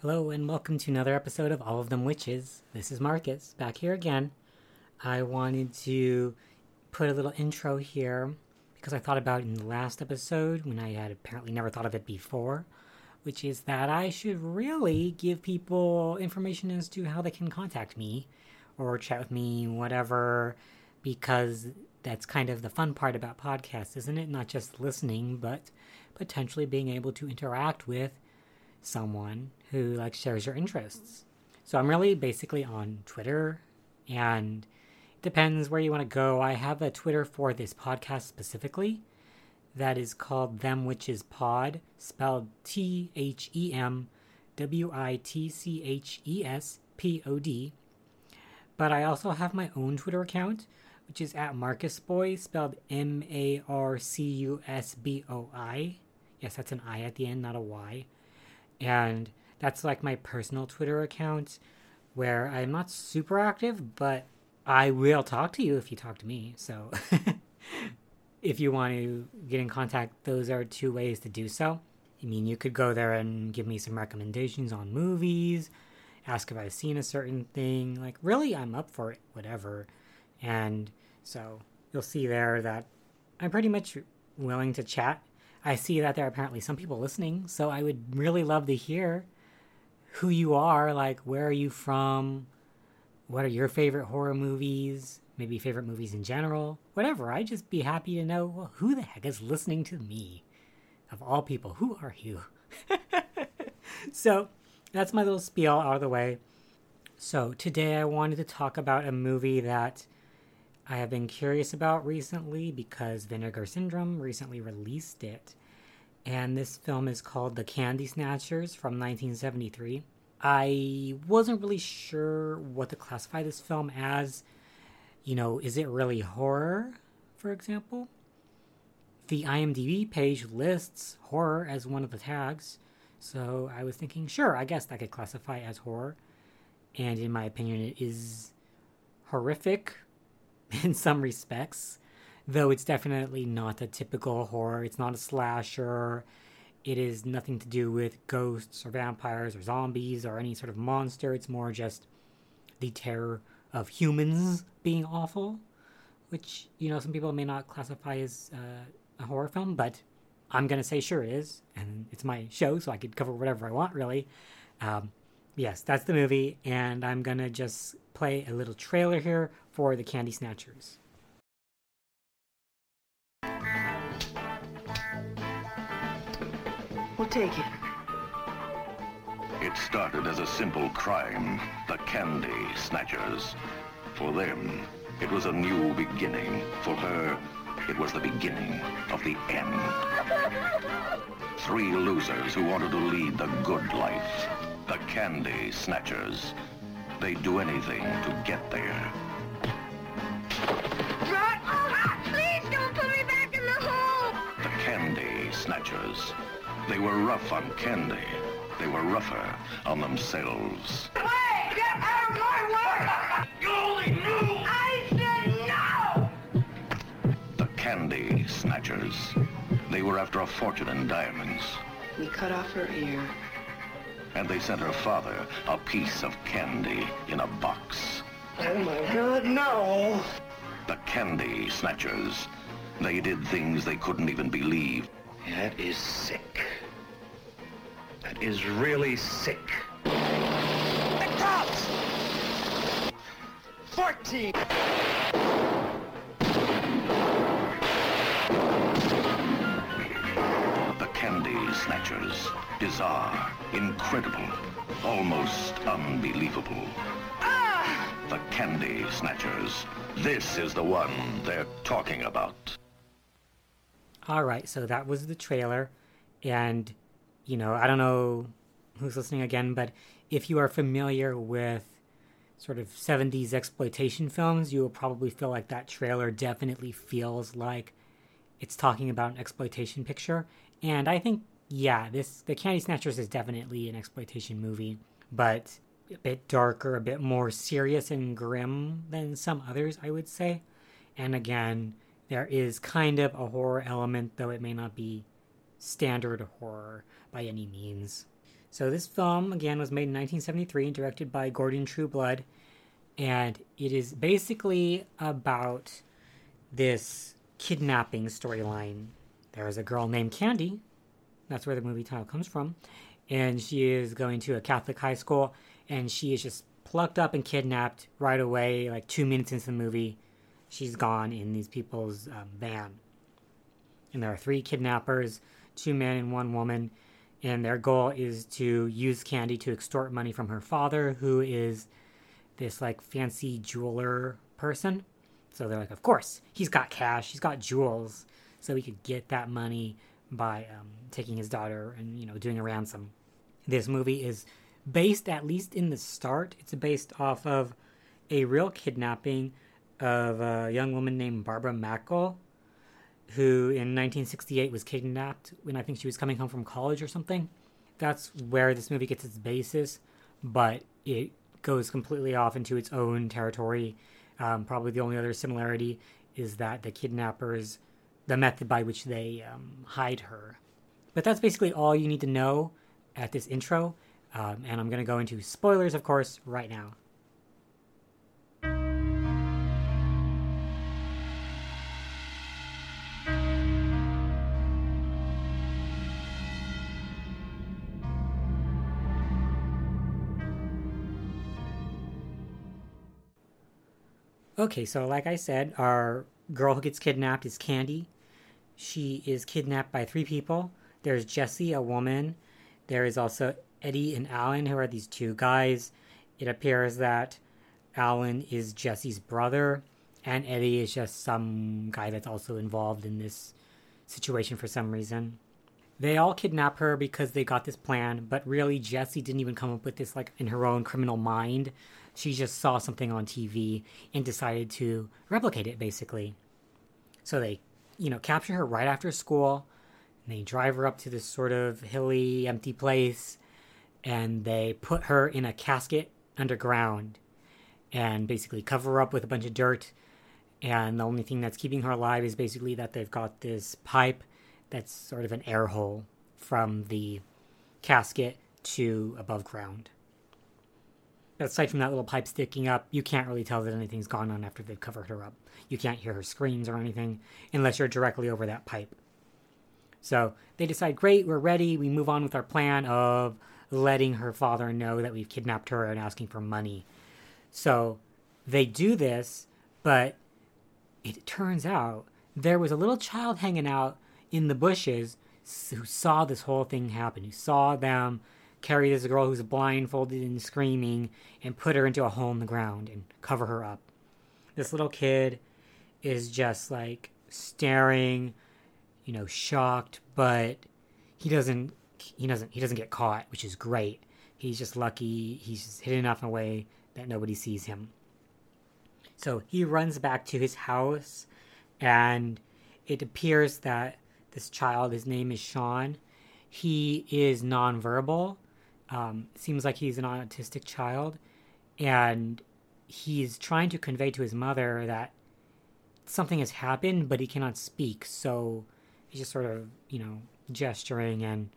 Hello, and welcome to another episode of All of Them Witches. This is Marcus, back here again. I wanted to put a little intro here because I thought about in the last episode when I had apparently never thought of it before, which is that I should really give people information as to how they can contact me or chat with me, whatever, because that's kind of the fun part about podcasts, isn't it? Not just listening, but potentially being able to interact with someone who like shares your interests. So I'm really basically on Twitter and it depends where you want to go. I have a Twitter for this podcast specifically that is called Them Witches Pod, spelled T H E M W I T C H E S P O D. But I also have my own Twitter account, which is at Marcus Boi, spelled M A R C U S B O I. Yes, that's an I at the end, not a Y. And that's like my personal Twitter account where I'm not super active, but I will talk to you if you talk to me. So if you want to get in contact, those are two ways to do so. I mean, you could go there and give me some recommendations on movies, ask if I've seen a certain thing. Like, really, I'm up for it, whatever. And so you'll see there that I'm pretty much willing to chat I see that there are apparently some people listening, so I would really love to hear who you are. Like, where are you from? What are your favorite horror movies? Maybe favorite movies in general? Whatever. I'd just be happy to know well, who the heck is listening to me. Of all people, who are you? so, that's my little spiel out of the way. So, today I wanted to talk about a movie that I have been curious about recently because Vinegar Syndrome recently released it. And this film is called The Candy Snatchers from 1973. I wasn't really sure what to classify this film as. You know, is it really horror, for example? The IMDb page lists horror as one of the tags, so I was thinking, sure, I guess that could classify as horror. And in my opinion, it is horrific in some respects, though it's definitely not a typical horror. It's not a slasher. It is nothing to do with ghosts or vampires or zombies or any sort of monster. It's more just the terror of humans being awful, which, you know, some people may not classify as uh, a horror film, but I'm going to say sure it is. And it's my show, so I could cover whatever I want, really. Um, yes, that's the movie, and I'm going to just play a little trailer here for the Candy Snatchers. We'll take it. It started as a simple crime, the Candy Snatchers. For them, it was a new beginning. For her, it was the beginning of the end. Three losers who wanted to lead the good life. The Candy Snatchers. They'd do anything to get there. Snatchers. They were rough on Candy. They were rougher on themselves. Hey, get out of my way! You only knew! I said no! The Candy Snatchers. They were after a fortune in diamonds. We cut off her ear. And they sent her father a piece of candy in a box. Oh my god, no! The Candy Snatchers. They did things they couldn't even believe. That is sick. That is really sick. The cops! 14! The Candy Snatchers. Bizarre, incredible, almost unbelievable. Ah! The Candy Snatchers. This is the one they're talking about. All right, so that was the trailer. And, you know, I don't know who's listening again, but if you are familiar with sort of 70s exploitation films, you will probably feel like that trailer definitely feels like it's talking about an exploitation picture. And I think, yeah, this The Candy Snatchers is definitely an exploitation movie, but a bit darker, a bit more serious and grim than some others, I would say. And again, there is kind of a horror element, though it may not be standard horror by any means. So this film again was made in 1973 and directed by Guerdon Trueblood, and it is basically about this kidnapping storyline. There is a girl named Candy. That's where the movie title comes from. And she is going to a Catholic high school, and she is just plucked up and kidnapped right away, like two minutes into the movie. She's gone in these people's um, van. And there are three kidnappers two men and one woman. And their goal is to use Candy to extort money from her father, who is this like fancy jeweler person. So they're like, of course, he's got cash, he's got jewels, so he could get that money by um, taking his daughter and you know doing a ransom. This movie is based, at least in the start, it's based off of a real kidnapping of a young woman named Barbara Mackle, who in 1968 was kidnapped when I think she was coming home from college or something. That's where this movie gets its basis, but it goes completely off into its own territory. Um, probably the only other similarity is that the kidnappers, the method by which they um, hide her. But that's basically all you need to know at this intro. Um, and I'm going to go into spoilers, of course, right now. Okay, so like I said, our girl who gets kidnapped is Candy. She is kidnapped by three people. There's Jesse, a woman. There is also Eddie and Alan, who are these two guys. It appears that Alan is Jesse's brother, and Eddie is just some guy that's also involved in this situation for some reason. They all kidnap her because they got this plan, but really Jesse didn't even come up with this like in her own criminal mind. She just saw something on TV and decided to replicate it basically. So they, you know, capture her right after school. And they drive her up to this sort of hilly, empty place and they put her in a casket underground and basically cover her up with a bunch of dirt. And the only thing that's keeping her alive is basically that they've got this pipe that's sort of an air hole from the casket to above ground. Aside from that little pipe sticking up, you can't really tell that anything's gone on after they've covered her up. You can't hear her screams or anything unless you're directly over that pipe. So they decide, great, we're ready. We move on with our plan of letting her father know that we've kidnapped her and asking for money. So they do this, but it turns out there was a little child hanging out in the bushes who saw this whole thing happen, who saw them carry this girl who's blindfolded and screaming and put her into a hole in the ground and cover her up. This little kid is just like staring, you know, shocked, but he doesn't he doesn't he doesn't get caught, which is great. He's just lucky. He's just hidden enough in a way that nobody sees him. So he runs back to his house, and it appears that this child, his name is Sean, he is nonverbal. Um, seems like he's an autistic child, and he's trying to convey to his mother that something has happened, but he cannot speak. So he's just sort of, you know, gesturing and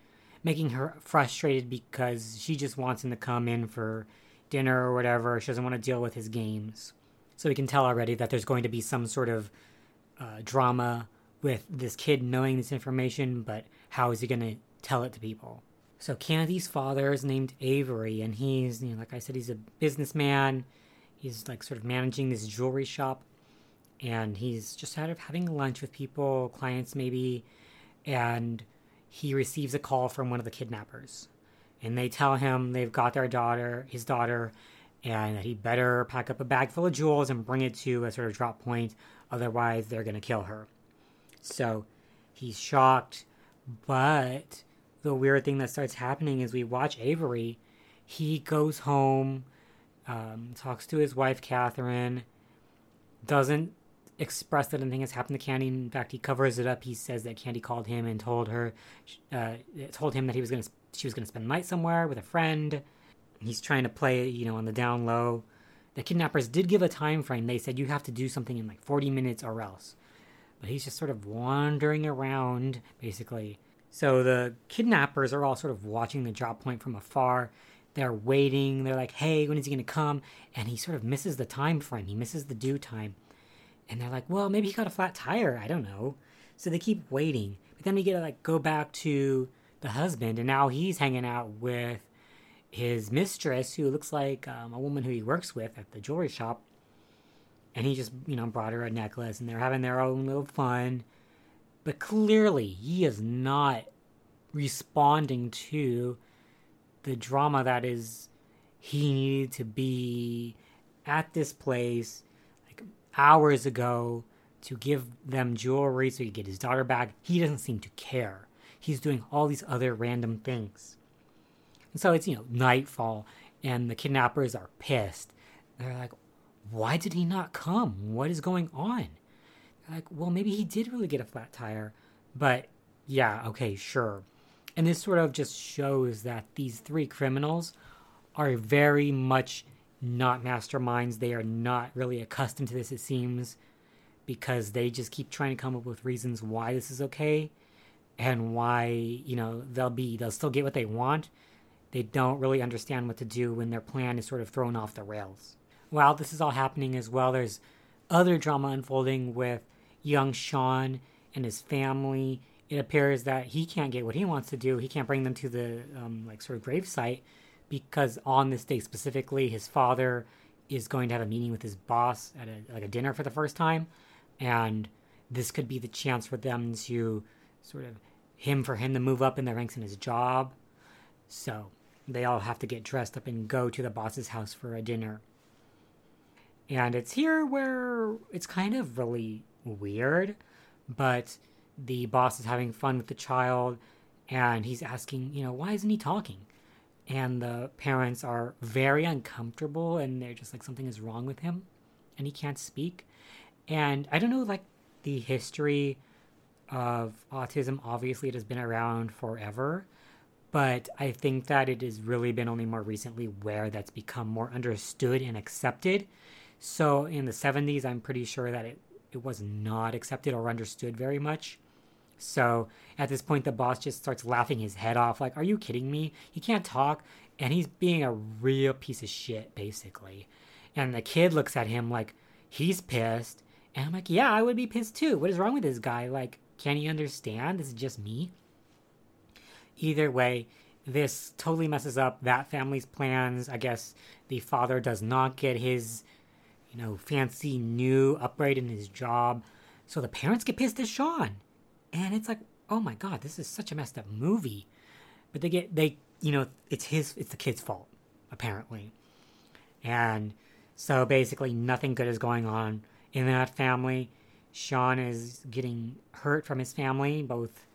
making her frustrated because she just wants him to come in for dinner or whatever. She doesn't want to deal with his games. So we can tell already that there's going to be some sort of uh, drama with this kid knowing this information, but how is he going to tell it to people? So Candy's father is named Avery, and he's, you know, like I said, he's a businessman. He's like sort of managing this jewelry shop, and he's just out of having lunch with people, clients maybe, and he receives a call from one of the kidnappers. And they tell him they've got their daughter, his daughter, and that he better pack up a bag full of jewels and bring it to a sort of drop point, otherwise, they're going to kill her. So he's shocked, but the weird thing that starts happening is we watch Avery. He goes home, um, talks to his wife, Catherine, doesn't express that anything has happened to Candy. In fact, he covers it up. He says that Candy called him and told her, uh, told him that he was gonna, she was gonna spend the night somewhere with a friend. He's trying to play, you know, on the down low. The kidnappers did give a time frame. They said you have to do something in like 40 minutes or else. But he's just sort of wandering around, basically. So the kidnappers are all sort of watching the drop point from afar. They're waiting. They're like, hey, when is he going to come? And he sort of misses the time frame. He misses the due time. And they're like, well, maybe he got a flat tire. I don't know. So they keep waiting. But then we get to like go back to the husband, and now he's hanging out with his mistress, who looks like um, a woman who he works with at the jewelry shop. And he just, you know, brought her a necklace, and they're having their own little fun. But clearly, he is not responding to the drama that is he needed to be at this place like hours ago to give them jewelry so he could get his daughter back. He doesn't seem to care. He's doing all these other random things. And so it's, you know, nightfall, and the kidnappers are pissed. They're like, why did he not come? What is going on? Like, well, maybe he did really get a flat tire. But yeah, okay, sure. And this sort of just shows that these three criminals are very much not masterminds. They are not really accustomed to this, it seems, because they just keep trying to come up with reasons why this is okay and why, you know, they'll be, they'll still get what they want. They don't really understand what to do when their plan is sort of thrown off the rails. While this is all happening as well, there's other drama unfolding with young Sean and his family it appears that he can't get what he wants to do. He can't bring them to the um, like sort of grave site because on this day specifically, his father is going to have a meeting with his boss at a like a dinner for the first time, and this could be the chance for them to sort of him for him to move up in the ranks in his job. So they all have to get dressed up and go to the boss's house for a dinner. And it's here where it's kind of really weird, but the boss is having fun with the child and he's asking, you know, why isn't he talking? And the parents are very uncomfortable and they're just like, something is wrong with him and he can't speak. And I don't know, like, the history of autism. Obviously, it has been around forever, but I think that it has really been only more recently where that's become more understood and accepted. So in the 70s, I'm pretty sure that it, it was not accepted or understood very much. So at this point, the boss just starts laughing his head off, like, Are you kidding me? He can't talk. And he's being a real piece of shit, basically. And the kid looks at him like he's pissed. And I'm like, Yeah, I would be pissed too. What is wrong with this guy? Like, can he understand? This is just me. Either way, this totally messes up that family's plans. I guess the father does not get his, you know, fancy new upgrade in his job. So the parents get pissed at Sean and it's like, oh my god, this is such a messed up movie. But they get they you know it's his it's the kid's fault apparently, and so basically nothing good is going on in that family. Sean is getting hurt from his family, both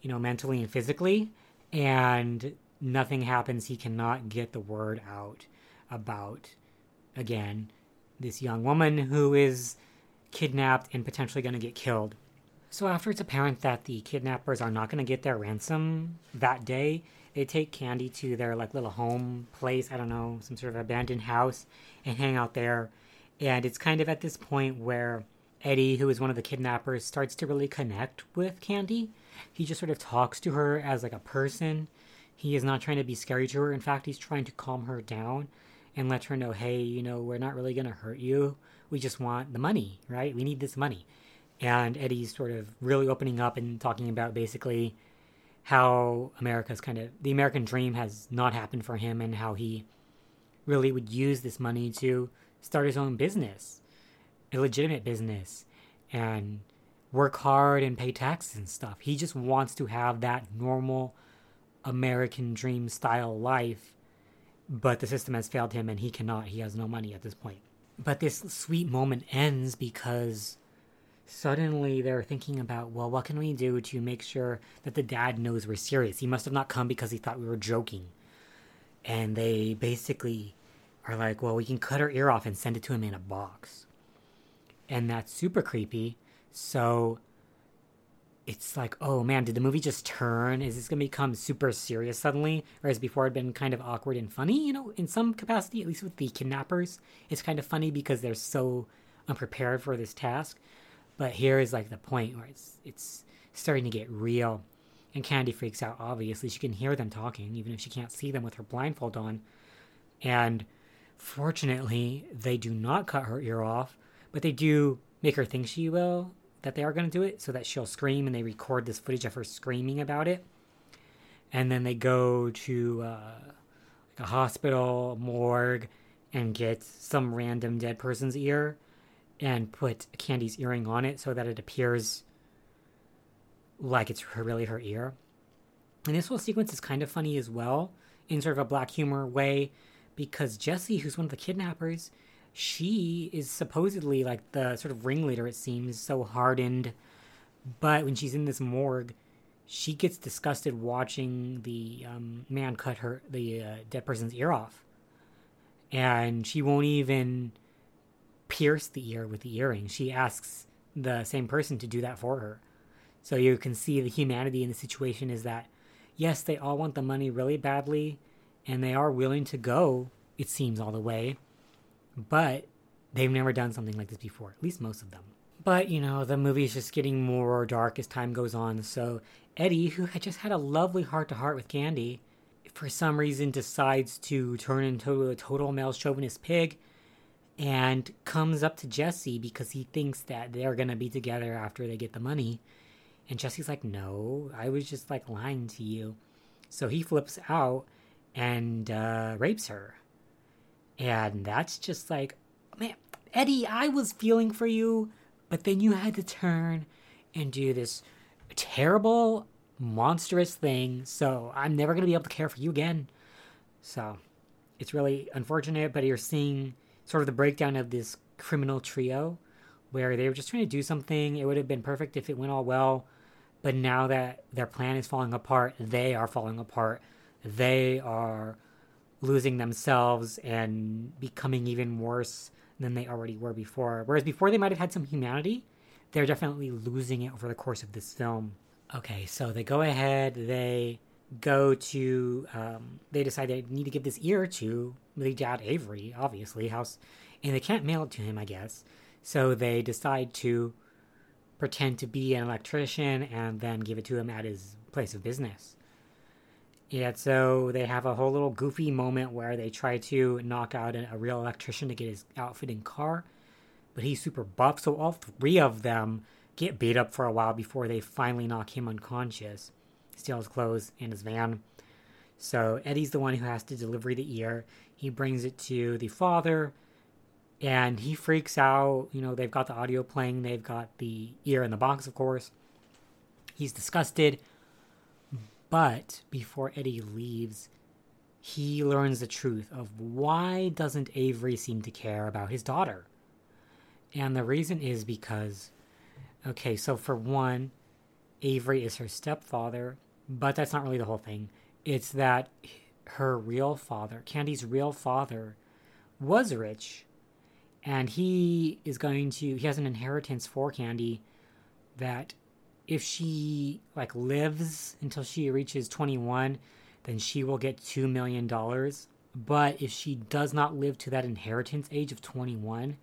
you know mentally and physically, and nothing happens. He cannot get the word out about again this young woman who is kidnapped and potentially going to get killed so after it's apparent that the kidnappers are not going to get their ransom that day, they take Candy to their like little home place, I don't know, some sort of abandoned house and hang out there. And it's kind of at this point where Eddie, who is one of the kidnappers, starts to really connect with Candy. He just sort of talks to her as like a person. He is not trying to be scary to her. In fact, he's trying to calm her down and let her know, hey, you know, we're not really going to hurt you. We just want the money, right? We need this money and Eddie's sort of really opening up and talking about basically how America's kind of the American dream has not happened for him and how he really would use this money to start his own business, a legitimate business, and work hard and pay taxes and stuff. He just wants to have that normal American dream style life, but the system has failed him and he cannot. He has no money at this point. But this sweet moment ends because suddenly they're thinking about, well, what can we do to make sure that the dad knows we're serious? He must have not come because he thought we were joking. And they basically are like, well, we can cut her ear off and send it to him in a box. And that's super creepy. So it's like, oh man, did the movie just turn? Is this going to become super serious suddenly? Whereas before it had been kind of awkward and funny, you know, in some capacity, at least with the kidnappers. It's kind of funny because they're so unprepared for this task. But here is like the point where it's it's starting to get real. And Candy freaks out, obviously. She can hear them talking, even if she can't see them with her blindfold on. And fortunately, they do not cut her ear off, but they do make her think she will, that they are going to do it, so that she'll scream, and they record this footage of her screaming about it. And then they go to uh, like a hospital, morgue, and get some random dead person's ear and put Candy's earring on it so that it appears like it's really her ear. And this whole sequence is kind of funny as well, in sort of a black humor way, because Jesse, who's one of the kidnappers, she is supposedly like the sort of ringleader, it seems, so hardened. But when she's in this morgue, she gets disgusted watching the um, man cut her, the uh, dead person's ear off. And she won't even pierce the ear with the earring. She asks the same person to do that for her. So you can see the humanity in the situation is that, yes, they all want the money really badly, and they are willing to go, it seems, all the way, but they've never done something like this before, at least most of them. But, you know, the movie is just getting more dark as time goes on, so Eddie, who had just had a lovely heart to heart with Candy, for some reason decides to turn into a total male chauvinist pig and comes up to Jesse because he thinks that they're going to be together after they get the money and Jesse's like, no, I was just like lying to you. So he flips out and uh, rapes her. And that's just like, man, Eddie, I was feeling for you, but then you had to turn and do this terrible, monstrous thing. So I'm never going to be able to care for you again. So it's really unfortunate, but you're seeing sort of the breakdown of this criminal trio where they were just trying to do something. It would have been perfect if it went all well but now that their plan is falling apart, they are falling apart. They are losing themselves and becoming even worse than they already were before. Whereas before they might have had some humanity, they're definitely losing it over the course of this film. Okay, so they go ahead, they go to, um, they decide they need to give this ear to the dad Avery, obviously, house, and they can't mail it to him, I guess. So they decide to pretend to be an electrician and then give it to him at his place of business. And so they have a whole little goofy moment where they try to knock out a, a real electrician to get his outfit and car, but he's super buff, so all three of them get beat up for a while before they finally knock him unconscious, steal his clothes and his van. So Eddie's the one who has to deliver the ear. He brings it to the father, and he freaks out. You know, they've got the audio playing, they've got the ear in the box, of course. He's disgusted. But before Eddie leaves, he learns the truth of why doesn't Avery seem to care about his daughter? And the reason is because okay, so for one, Avery is her stepfather, but that's not really the whole thing. It's that her real father, Candy's real father, was rich and he is going to he has an inheritance for Candy that if she like lives until she reaches 21 then she will get 2 million dollars. But if she does not live to that inheritance age of 21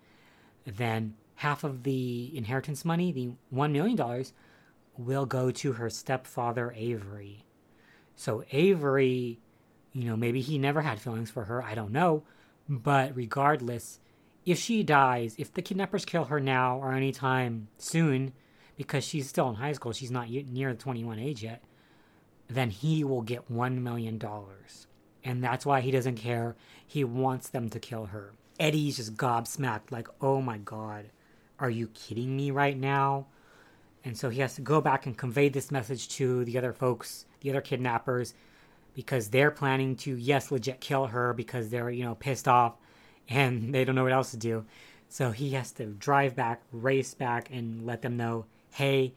then half of the inheritance money the 1 million dollars will go to her stepfather Avery. So Avery you know maybe he never had feelings for her I don't know. But regardless if she dies, if the kidnappers kill her now or anytime soon, because she's still in high school, she's not near the 21 age yet, then he will get $1 million. And that's why he doesn't care. He wants them to kill her. Eddie's just gobsmacked, like, oh my god, are you kidding me right now? And so he has to go back and convey this message to the other folks, the other kidnappers, because they're planning to, yes, legit kill her because they're, you know, pissed off and they don't know what else to do. So he has to drive back, race back, and let them know hey,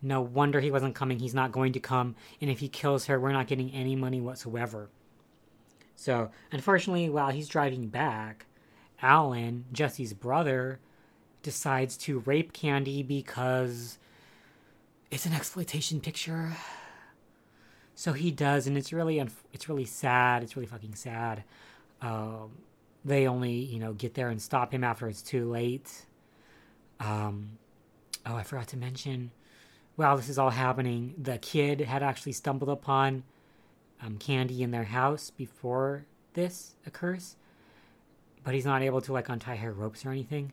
no wonder he wasn't coming. He's not going to come. And if he kills her, we're not getting any money whatsoever. So, unfortunately, while he's driving back, Alan, Jesse's brother, decides to rape Candy because it's an exploitation picture. So he does, and it's really it's really sad. It's really fucking sad. Um, they only you know get there and stop him after it's too late. Um, oh, I forgot to mention while this is all happening, the kid had actually stumbled upon um, Candy in their house before this occurs, but he's not able to like untie her ropes or anything.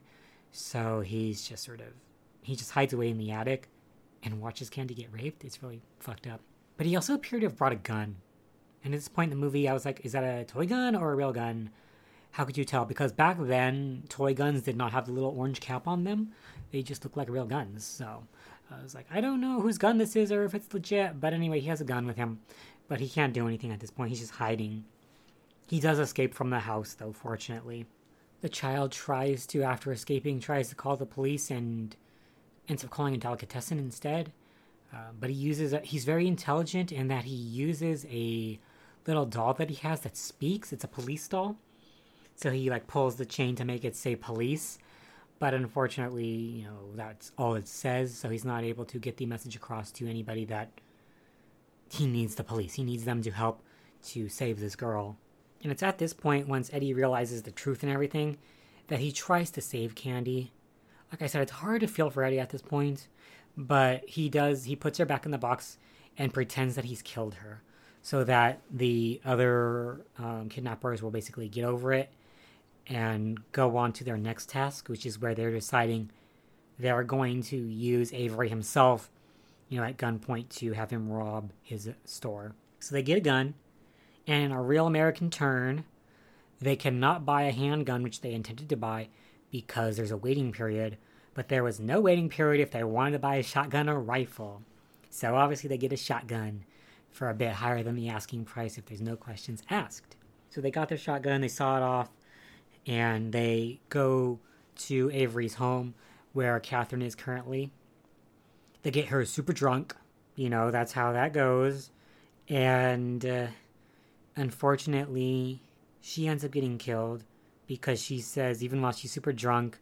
So he's just sort of he just hides away in the attic and watches Candy get raped. It's really fucked up. But he also appeared to have brought a gun. And at this point in the movie, I was like, is that a toy gun or a real gun? How could you tell? Because back then, toy guns did not have the little orange cap on them. They just looked like real guns. So I was like, I don't know whose gun this is or if it's legit. But anyway, he has a gun with him. But he can't do anything at this point. He's just hiding. He does escape from the house, though, fortunately. The child tries to, after escaping, tries to call the police and ends up calling a delicatessen instead. Uh, but he uses, a, he's very intelligent in that he uses a little doll that he has that speaks. It's a police doll. So he like pulls the chain to make it say police. But unfortunately, you know, that's all it says. So he's not able to get the message across to anybody that he needs the police. He needs them to help to save this girl. And it's at this point, once Eddie realizes the truth and everything, that he tries to save Candy. Like I said, it's hard to feel for Eddie at this point, but he does, he puts her back in the box and pretends that he's killed her so that the other um, kidnappers will basically get over it and go on to their next task, which is where they're deciding they're going to use Avery himself, you know, at gunpoint to have him rob his store. So they get a gun and in a real American turn, they cannot buy a handgun, which they intended to buy, because there's a waiting period. But there was no waiting period if they wanted to buy a shotgun or rifle. So obviously they get a shotgun for a bit higher than the asking price if there's no questions asked. So they got their shotgun, they saw it off, and they go to Avery's home where Catherine is currently. They get her super drunk. You know, that's how that goes. And uh, Unfortunately, she ends up getting killed because she says, even while she's super drunk,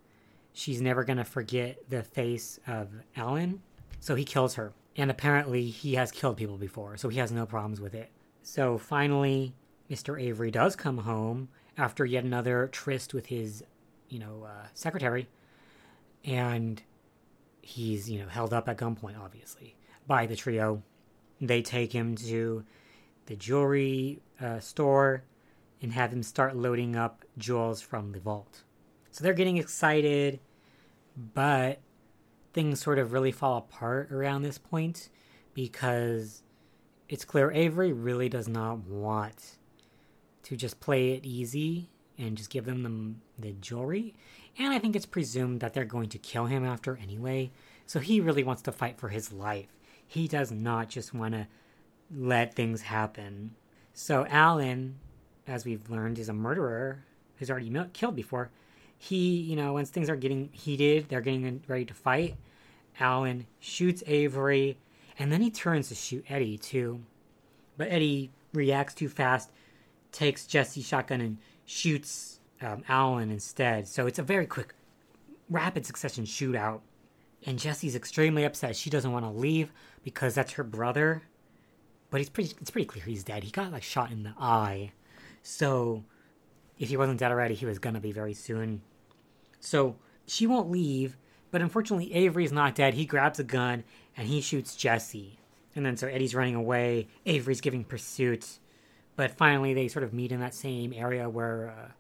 she's never going to forget the face of Alan. So he kills her. And apparently, he has killed people before, so he has no problems with it. So finally, Mr. Avery does come home after yet another tryst with his, you know, uh, secretary. And he's, you know, held up at gunpoint, obviously, by the trio. They take him to the jewelry uh, store and have him start loading up jewels from the vault. So they're getting excited, but things sort of really fall apart around this point because it's clear Avery really does not want to just play it easy and just give them the, the jewelry. And I think it's presumed that they're going to kill him after anyway. So he really wants to fight for his life. He does not just want to let things happen. So Alan, as we've learned, is a murderer who's already killed before. He, you know, once things are getting heated, they're getting ready to fight. Alan shoots Avery, and then he turns to shoot Eddie too. But Eddie reacts too fast, takes Jesse's shotgun and shoots um, Alan instead. So it's a very quick, rapid succession shootout. And Jesse's extremely upset. She doesn't want to leave because that's her brother but he's pretty. It's pretty clear he's dead. He got like shot in the eye, so if he wasn't dead already, he was gonna be very soon. So she won't leave, but unfortunately, Avery's not dead. He grabs a gun and he shoots Jesse, and then so Eddie's running away. Avery's giving pursuit, but finally they sort of meet in that same area where uh,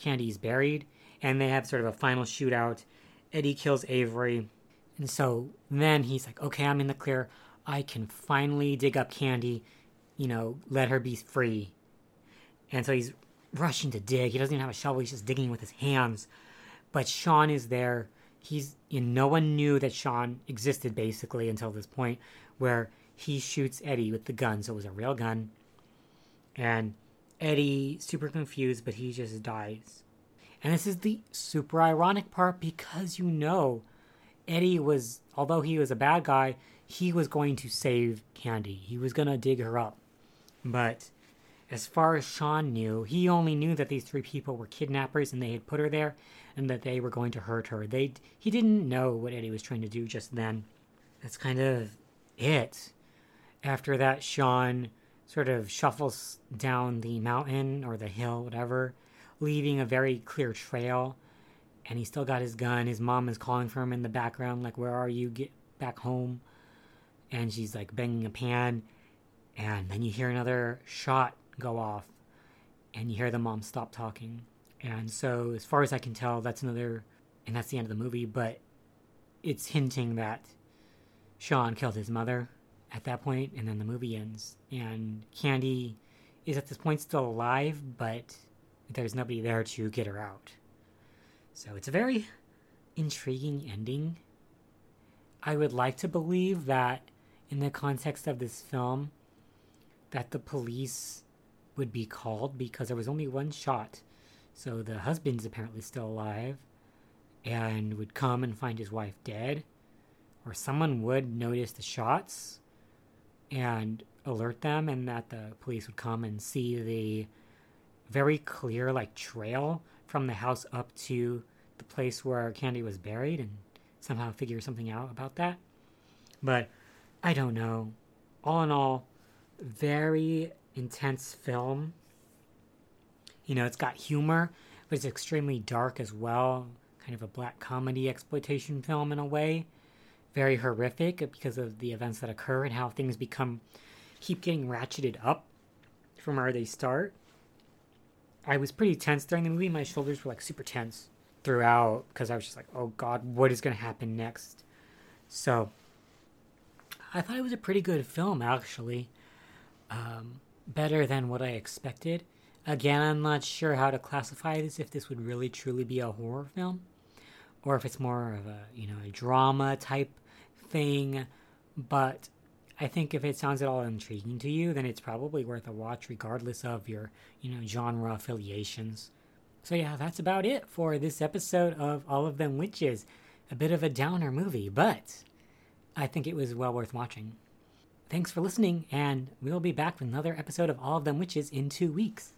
Candy's buried, and they have sort of a final shootout. Eddie kills Avery, and so then he's like, "Okay, I'm in the clear. I can finally dig up Candy, you know, let her be free. And so he's rushing to dig. He doesn't even have a shovel, he's just digging with his hands. But Sean is there. He's know, no one knew that Sean existed basically until this point where he shoots Eddie with the gun. So it was a real gun. And Eddie, super confused, but he just dies. And this is the super ironic part because you know Eddie was, although he was a bad guy, he was going to save Candy. He was going to dig her up. But as far as Sean knew, he only knew that these three people were kidnappers and they had put her there and that they were going to hurt her. They he didn't know what Eddie was trying to do just then. That's kind of it. After that, Sean sort of shuffles down the mountain or the hill, whatever, leaving a very clear trail. And he's still got his gun. His mom is calling for him in the background, like, Where are you? Get back home. and she's like banging a pan, and then you hear another shot go off, and you hear the mom stop talking. And so, as far as I can tell, that's another, and that's the end of the movie, but it's hinting that Sean killed his mother at that point, and then the movie ends. And Candy is at this point still alive, but there's nobody there to get her out. So it's a very intriguing ending. I would like to believe that in the context of this film that the police would be called because there was only one shot. So the husband's apparently still alive and would come and find his wife dead or someone would notice the shots and alert them and that the police would come and see the very clear like trail from the house up to the place where Candy was buried and somehow figure something out about that. But I don't know. All in all, very intense film. You know, it's got humor, but it's extremely dark as well. Kind of a black comedy exploitation film in a way. Very horrific because of the events that occur and how things become keep getting ratcheted up from where they start. I was pretty tense during the movie. My shoulders were like super tense throughout because I was just like, oh god, what is going to happen next? So I thought it was a pretty good film, actually. Um, better than what I expected. Again, I'm not sure how to classify this, if this would really truly be a horror film, or if it's more of a, you know, a drama type thing. But I think if it sounds at all intriguing to you, then it's probably worth a watch regardless of your, you know, genre affiliations. So yeah, that's about it for this episode of All of Them Witches. A bit of a downer movie, but I think it was well worth watching. Thanks for listening, and we'll be back with another episode of All of Them Witches in two weeks.